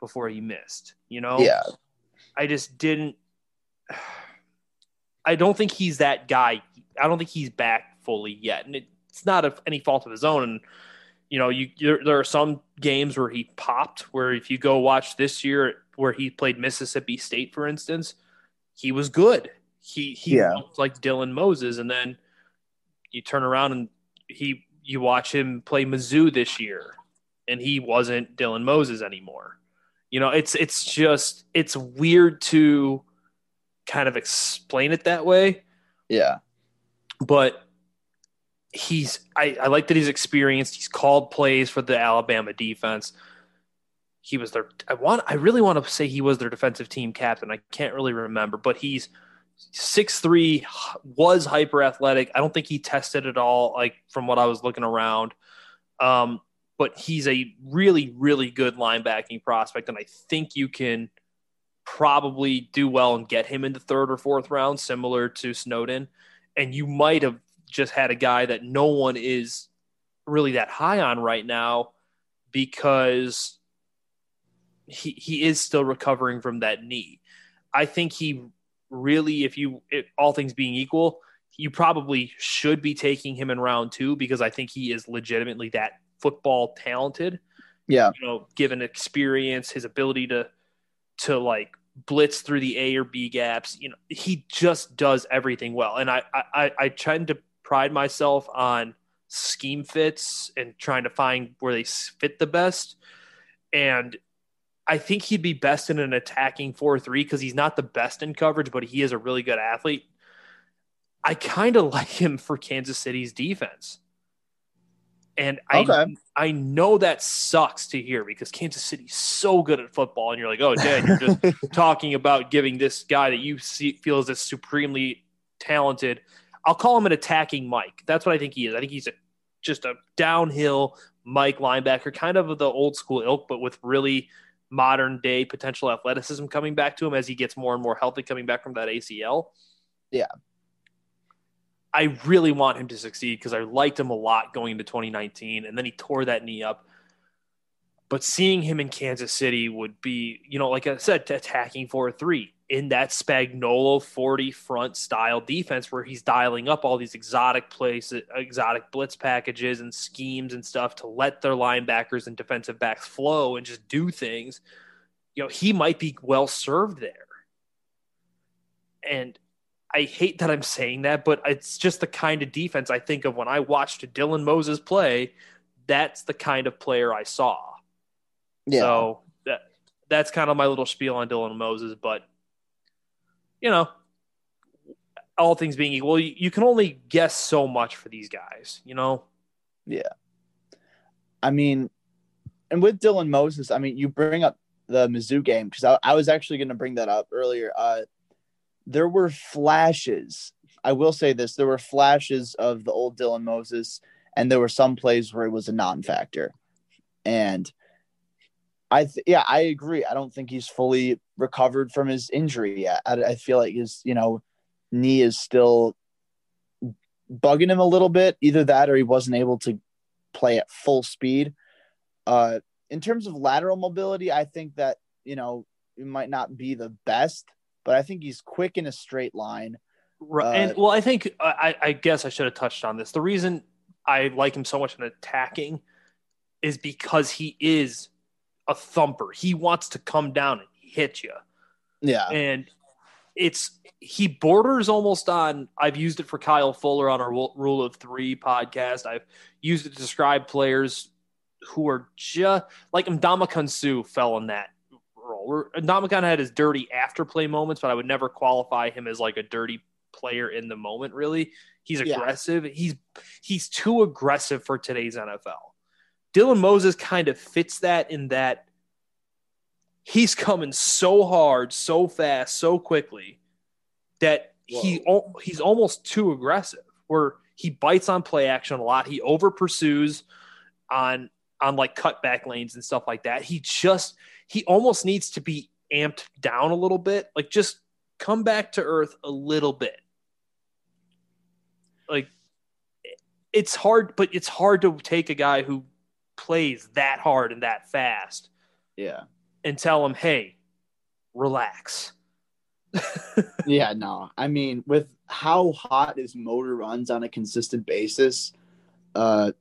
before he missed. You know,
Yeah.
I just didn't. I don't think he's that guy. I don't think he's back fully yet, and it's not of any fault of his own. And you know, you there, there are some games where he popped. Where if you go watch this year, where he played Mississippi State, for instance, he was good. He he
Yeah.
looked like Dylan Moses, and then you turn around and he you watch him play Mizzou this year, and he wasn't Dylan Moses anymore. You know, it's it's just it's weird to kind of explain it that way.
Yeah.
But he's I, I like that he's experienced. He's called plays for the Alabama defense. He was their I want I really want to say he was their defensive team captain. I can't really remember, but he's six three was hyper athletic. I don't think he tested at all, like from what I was looking around. Um, but he's a really, really good linebacking prospect, and I think you can probably do well and get him in the third or fourth round, similar to Snowden. And you might have just had a guy that no one is really that high on right now because he he is still recovering from that knee. I think he really, if you if all things being equal, you probably should be taking him in round two because I think he is legitimately that football talented.
Yeah,
you know, given experience, his ability to to like blitz through the A or B gaps, you know, he just does everything well. And I I I tend to pride myself on scheme fits and trying to find where they fit the best. And I think he'd be best in an attacking 4 3 because he's not the best in coverage, but he is a really good athlete. I kind of like him for Kansas City's defense. And I okay. I know that sucks to hear because Kansas City's so good at football, and you're like, oh, Dan, you're just talking about giving this guy that you see feels as supremely talented. I'll call him an attacking Mike. That's what I think he is. I think he's a, just a downhill Mike linebacker, kind of the old school ilk, but with really modern day potential athleticism coming back to him as he gets more and more healthy coming back from that ACL.
Yeah.
I really want him to succeed because I liked him a lot going into 2019 and then he tore that knee up. But seeing him in Kansas City would be, you know, like I said, attacking 4 3 in that Spagnuolo 40 front style defense where he's dialing up all these exotic plays, exotic blitz packages and schemes and stuff to let their linebackers and defensive backs flow and just do things. You know, he might be well served there. And I hate that I'm saying that, but it's just the kind of defense I think of when I watched Dylan Moses play. That's the kind of player I saw. Yeah. So that that's kind of my little spiel on Dylan Moses, but you know, all things being equal, you, you can only guess so much for these guys, you know?
Yeah. I mean, and with Dylan Moses, I mean, you bring up the Mizzou game because I, I, was actually going to bring that up earlier. Uh, there were flashes. I will say this: there were flashes of the old Dylan Moses, and there were some plays where it was a non-factor. And I th- yeah, I agree. I don't think he's fully recovered from his injury yet. I, I feel like his you know knee is still bugging him a little bit. Either that or he wasn't able to play at full speed. Uh, in terms of lateral mobility, I think that you know it might not be the best, but I think he's quick in a straight line.
Right. Uh, and well, I think I, I guess I should have touched on this. The reason I like him so much in attacking is because he is a thumper. He wants to come down and hit you.
Yeah.
And it's he borders almost on I've used it for Kyle Fuller on our rule of 3 podcast. I've used it to describe players who are just like Ndamukong Suh fell in that role. Ndamukong had his dirty after play moments, but I would never qualify him as like a dirty player in the moment really. He's aggressive. Yeah. He's he's too aggressive for today's NFL. Dylan Moses kind of fits that in that he's coming so hard, so fast, so quickly that Whoa. he he's almost too aggressive. Where he bites on play action a lot. He over pursues on on like cutback lanes and stuff like that. He just he almost needs to be amped down a little bit. Like just come back to earth a little bit. Like it's hard, but it's hard to take a guy who plays that hard and that fast.
Yeah.
And tell him, hey, relax.
yeah, no. I mean, with how hot his motor runs on a consistent basis, uh,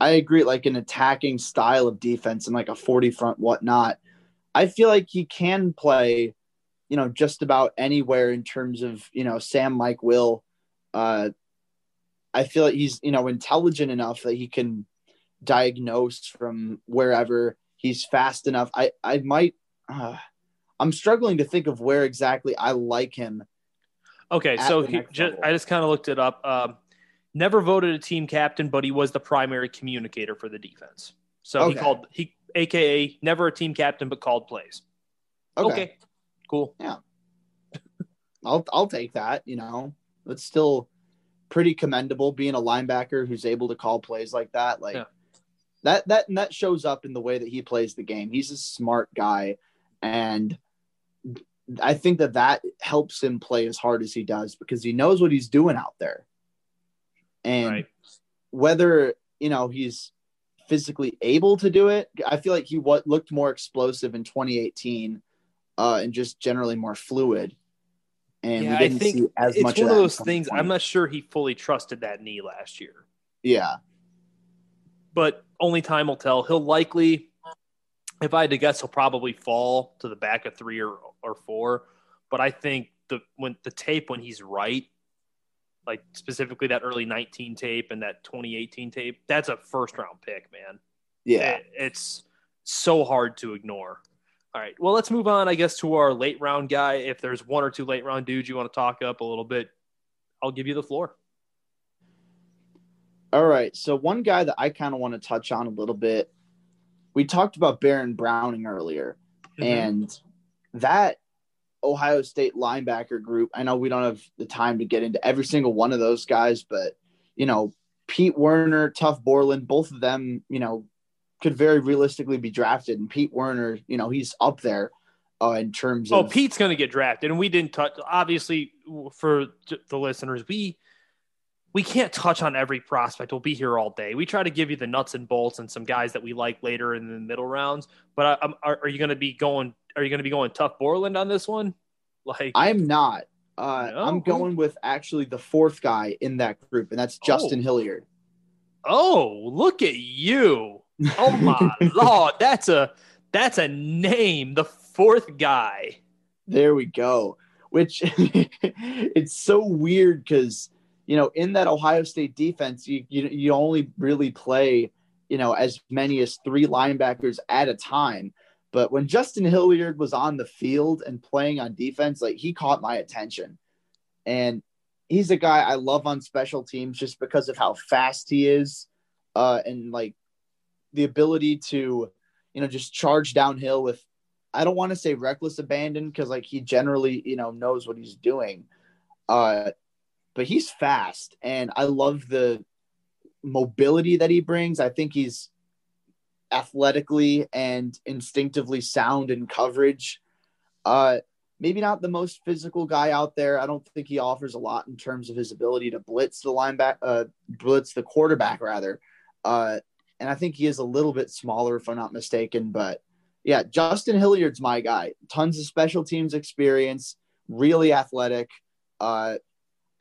I agree. Like an attacking style of defense and like a 40 front, whatnot. I feel like he can play, you know, just about anywhere in terms of, you know, Sam Mike Will. Uh, I feel like he's, you know, intelligent enough that he can diagnosed from wherever. He's fast enough. I I might. Uh, I'm struggling to think of where exactly I like him.
Okay, so he just, I just kind of looked it up. Um, never voted a team captain, but he was the primary communicator for the defense. So okay. he called he, aka never a team captain, but called plays. Okay, okay. cool.
Yeah, I'll I'll take that. You know, it's still pretty commendable being a linebacker who's able to call plays like that. Like yeah. That that and that shows up in the way that he plays the game. He's a smart guy, and I think that that helps him play as hard as he does because he knows what he's doing out there. And right. whether, you know, he's physically able to do it, I feel like he what looked more explosive in 2018 uh, and just generally more fluid.
And yeah, I think as it's much one of, of those things. I'm not sure he fully trusted that knee last year.
Yeah.
But only time will tell. He'll likely if I had to guess, he'll probably fall to the back of three or, or four. But I think the when the tape when he's right, like specifically that early 19 tape and that 2018 tape, that's a first round pick, man.
Yeah.
It, it's so hard to ignore. All right. Well, let's move on, I guess, to our late round guy. If there's one or two late round dudes you want to talk up a little bit, I'll give you the floor.
All right. So, one guy that I kind of want to touch on a little bit we talked about Baron Browning earlier, mm-hmm. and that Ohio State linebacker group. I know we don't have the time to get into every single one of those guys, but you know, Pete Werner, Tuf Borland, both of them, you know, could very realistically be drafted. And Pete Werner, you know, he's up there uh, in terms
oh,
of.
Oh, Pete's going to get drafted, and we didn't touch. Obviously, for the listeners, we we can't touch on every prospect. We'll be here all day. We try to give you the nuts and bolts and some guys that we like later in the middle rounds. But I, are, are, you going to be going? Are you going to be going Tuf Borland on this one?
Like I'm not. Uh, no? I'm going with actually the fourth guy in that group, and that's Justin oh. Hilliard.
Oh, look at you! Oh my lord, that's a that's a name. The fourth guy.
There we go. Which it's so weird because you know, in that Ohio State defense, you, you, you only really play, you know, as many as three linebackers at a time. But when Justin Hilliard was on the field and playing on defense, like he caught my attention. And he's a guy I love on special teams just because of how fast he is uh, and like the ability to, you know, just charge downhill with, I don't want to say reckless abandon because like he generally, you know, knows what he's doing. Uh, but he's fast and I love the mobility that he brings. I think he's athletically and instinctively sound in coverage. Uh, maybe not the most physical guy out there. I don't think he offers a lot in terms of his ability to blitz the linebacker, uh, blitz the quarterback rather. Uh, and I think he is a little bit smaller, if I'm not mistaken. But yeah, Justin Hilliard's my guy. Tons of special teams experience, really athletic. Uh,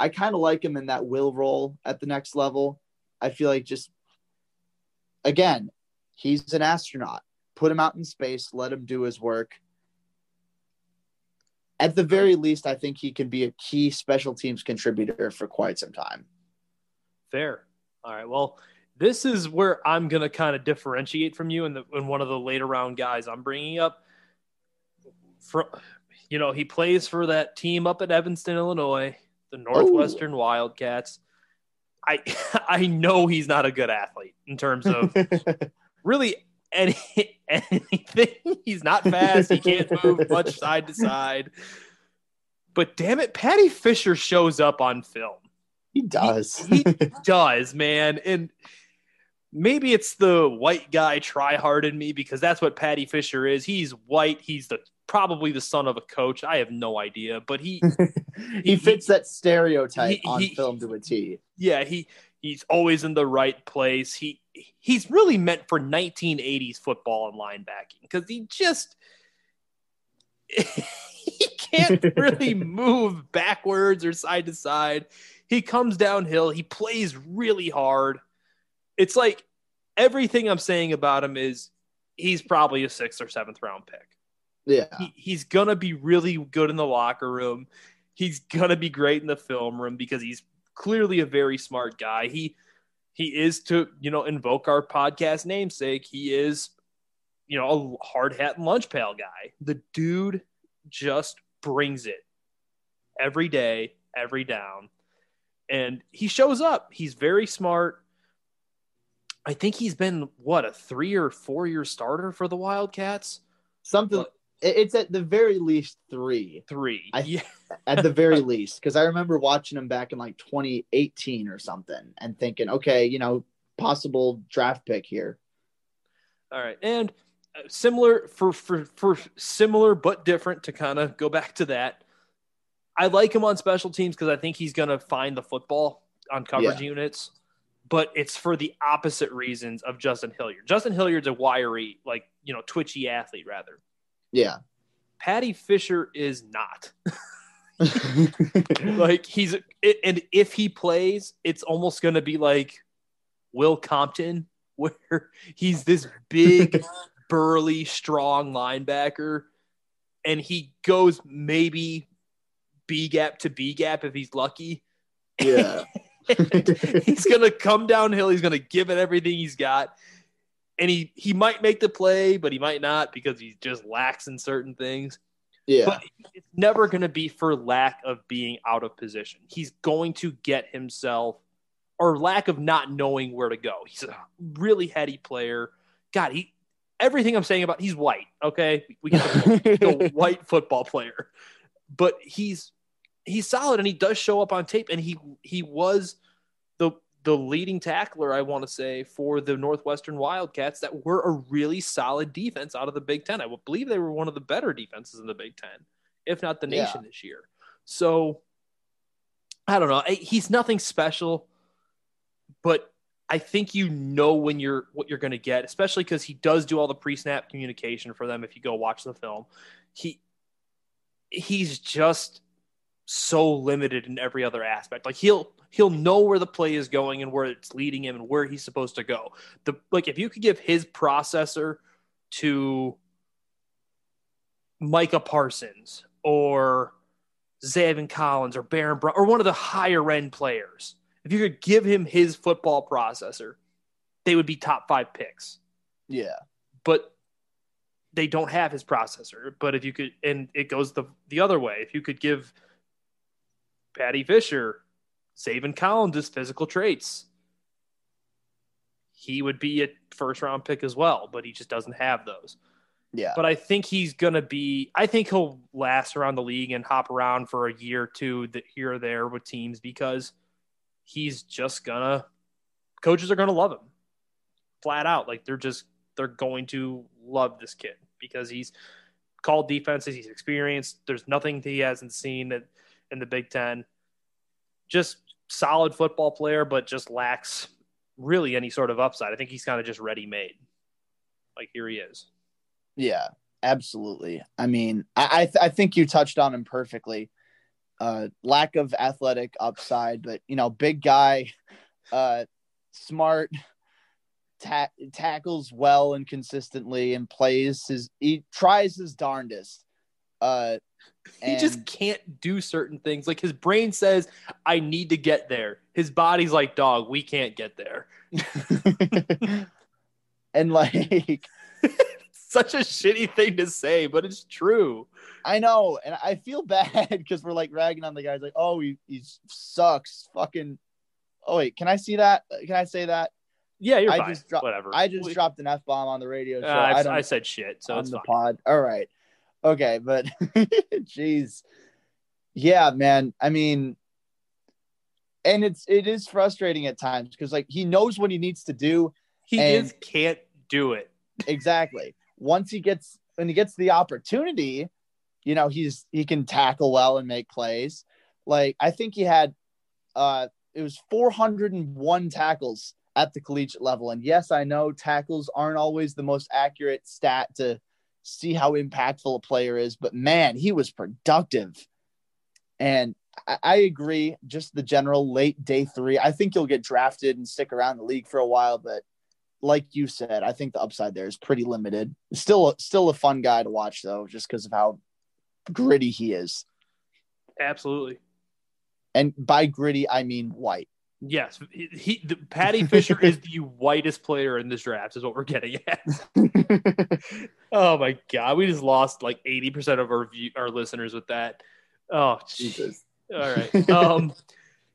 I kind of like him in that will role at the next level. I feel like just again, he's an astronaut. Put him out in space, let him do his work. At the very least, I think he can be a key special teams contributor for quite some time.
Fair. All right. Well, this is where I'm going to kind of differentiate from you and one of the later round guys I'm bringing up. For you know, he plays for that team up at Evanston, Illinois the Northwestern. Wildcats. I I know he's not a good athlete in terms of really any anything. He's not fast. He can't move much side to side. But damn it, Paddy Fisher shows up on film.
He does.
He, he does, man. And maybe it's the white guy try hard in me because that's what Paddy Fisher is. He's white. He's the probably the son of a coach. I have no idea, but he
he, he, fits that stereotype he, on he, film to a T.
Yeah, he he's always in the right place. He he's really meant for 1980s football and linebacking because he just he can't really move backwards or side to side. He comes downhill. He plays really hard. It's like everything I'm saying about him is he's probably a sixth or seventh round pick.
Yeah.
He, he's going to be really good in the locker room. He's going to be great in the film room because he's clearly a very smart guy. He he is to you know invoke our podcast namesake. He is you know a hard hat and lunch pail guy. The dude just brings it every day, every down, and he shows up. He's very smart. I think he's been what a three or four year starter for the Wildcats.
Something. It's at the very least three.
Three.
I, yeah. at the very least, because I remember watching him back in like 2018 or something, and thinking, okay, you know, possible draft pick here.
All right, and uh, similar for for for similar but different to kind of go back to that. I like him on special teams because I think he's going to find the football on coverage yeah. units but it's for the opposite reasons of Justin Hilliard. Justin Hilliard's a wiry, like, you know, twitchy athlete rather.
Yeah.
Paddy Fisher is not. like he's and if he plays, it's almost going to be like Will Compton where he's this big burly strong linebacker and he goes maybe B gap to B gap if he's lucky.
Yeah.
he's gonna come downhill. He's gonna give it everything he's got, and he he might make the play, but he might not because he just lacks in certain things.
Yeah, but
it's never gonna be for lack of being out of position. He's going to get himself or lack of not knowing where to go. He's a really heady player. God, he everything I'm saying about he's white. Okay, we get the white football player, but he's he's solid and he does show up on tape and he he was the leading tackler I want to say for the Northwestern Wildcats that were a really solid defense out of the Big 10. I believe they were one of the better defenses in the Big 10 if not the nation yeah. this year. So I don't know. He's nothing special, but I think you know when you're what you're going to get, especially because he does do all the pre-snap communication for them. If you go watch the film, he he's just so limited in every other aspect. Like he'll he'll know where the play is going and where it's leading him and where he's supposed to go. The like if you could give his processor to Micah Parsons or Zaven Collins or Baron Brown or one of the higher end players, if you could give him his football processor, they would be top five picks.
Yeah.
But they don't have his processor. But if you could, and it goes the the other way, if you could give Paddy Fisher, Zaven Collins' physical traits. He would be a first round pick as well, but he just doesn't have those.
Yeah.
But I think he's going to be, I think he'll last around the league and hop around for a year or two that here or there with teams because he's just going to, coaches are going to love him flat out. Like they're just, they're going to love this kid because he's called defenses, he's experienced. There's nothing he hasn't seen that in the Big Ten. Just solid football player, but just lacks really any sort of upside. I think he's kind of just ready made. Like here he is.
Yeah, absolutely. I mean, I th- I think you touched on him perfectly. Uh, lack of athletic upside, but you know, big guy, uh, smart, ta- tackles well and consistently, and plays his. He tries his darndest. Uh,
he just can't do certain things. Like his brain says, I need to get there. His body's like, dog, we can't get there.
and like,
such a shitty thing to say, but it's true.
I know. And I feel bad because we're like ragging on the guys, like, oh, he, he sucks. Fucking. Oh, wait, can I see that? Can I say that?
Yeah, you're I fine. Just dro- Whatever.
I just we... dropped an F bomb on the radio show.
Uh, I, I, said shit. So
on
it's
the
fine.
pod. All right. Okay, but jeez. Yeah, man. I mean, and it's it is frustrating at times because like he knows what he needs to do.
He just can't do it.
exactly. Once he gets when he gets the opportunity, you know, he's he can tackle well and make plays. Like I think he had uh it was 401 tackles at the collegiate level. And yes, I know tackles aren't always the most accurate stat to see how impactful a player is. But man, he was productive. And I, I agree, just the general late day three. I think he'll get drafted and stick around the league for a while, but like you said, I think the upside there is pretty limited. Still, still a fun guy to watch though, just because of how gritty he is.
Absolutely.
And by gritty, I mean white.
Yes, he, he the, Paddy Fisher is the whitest player in this draft. Is what we're getting at. oh my god, we just lost like eighty percent of our view, our listeners with that. Oh Jesus. All right. Um,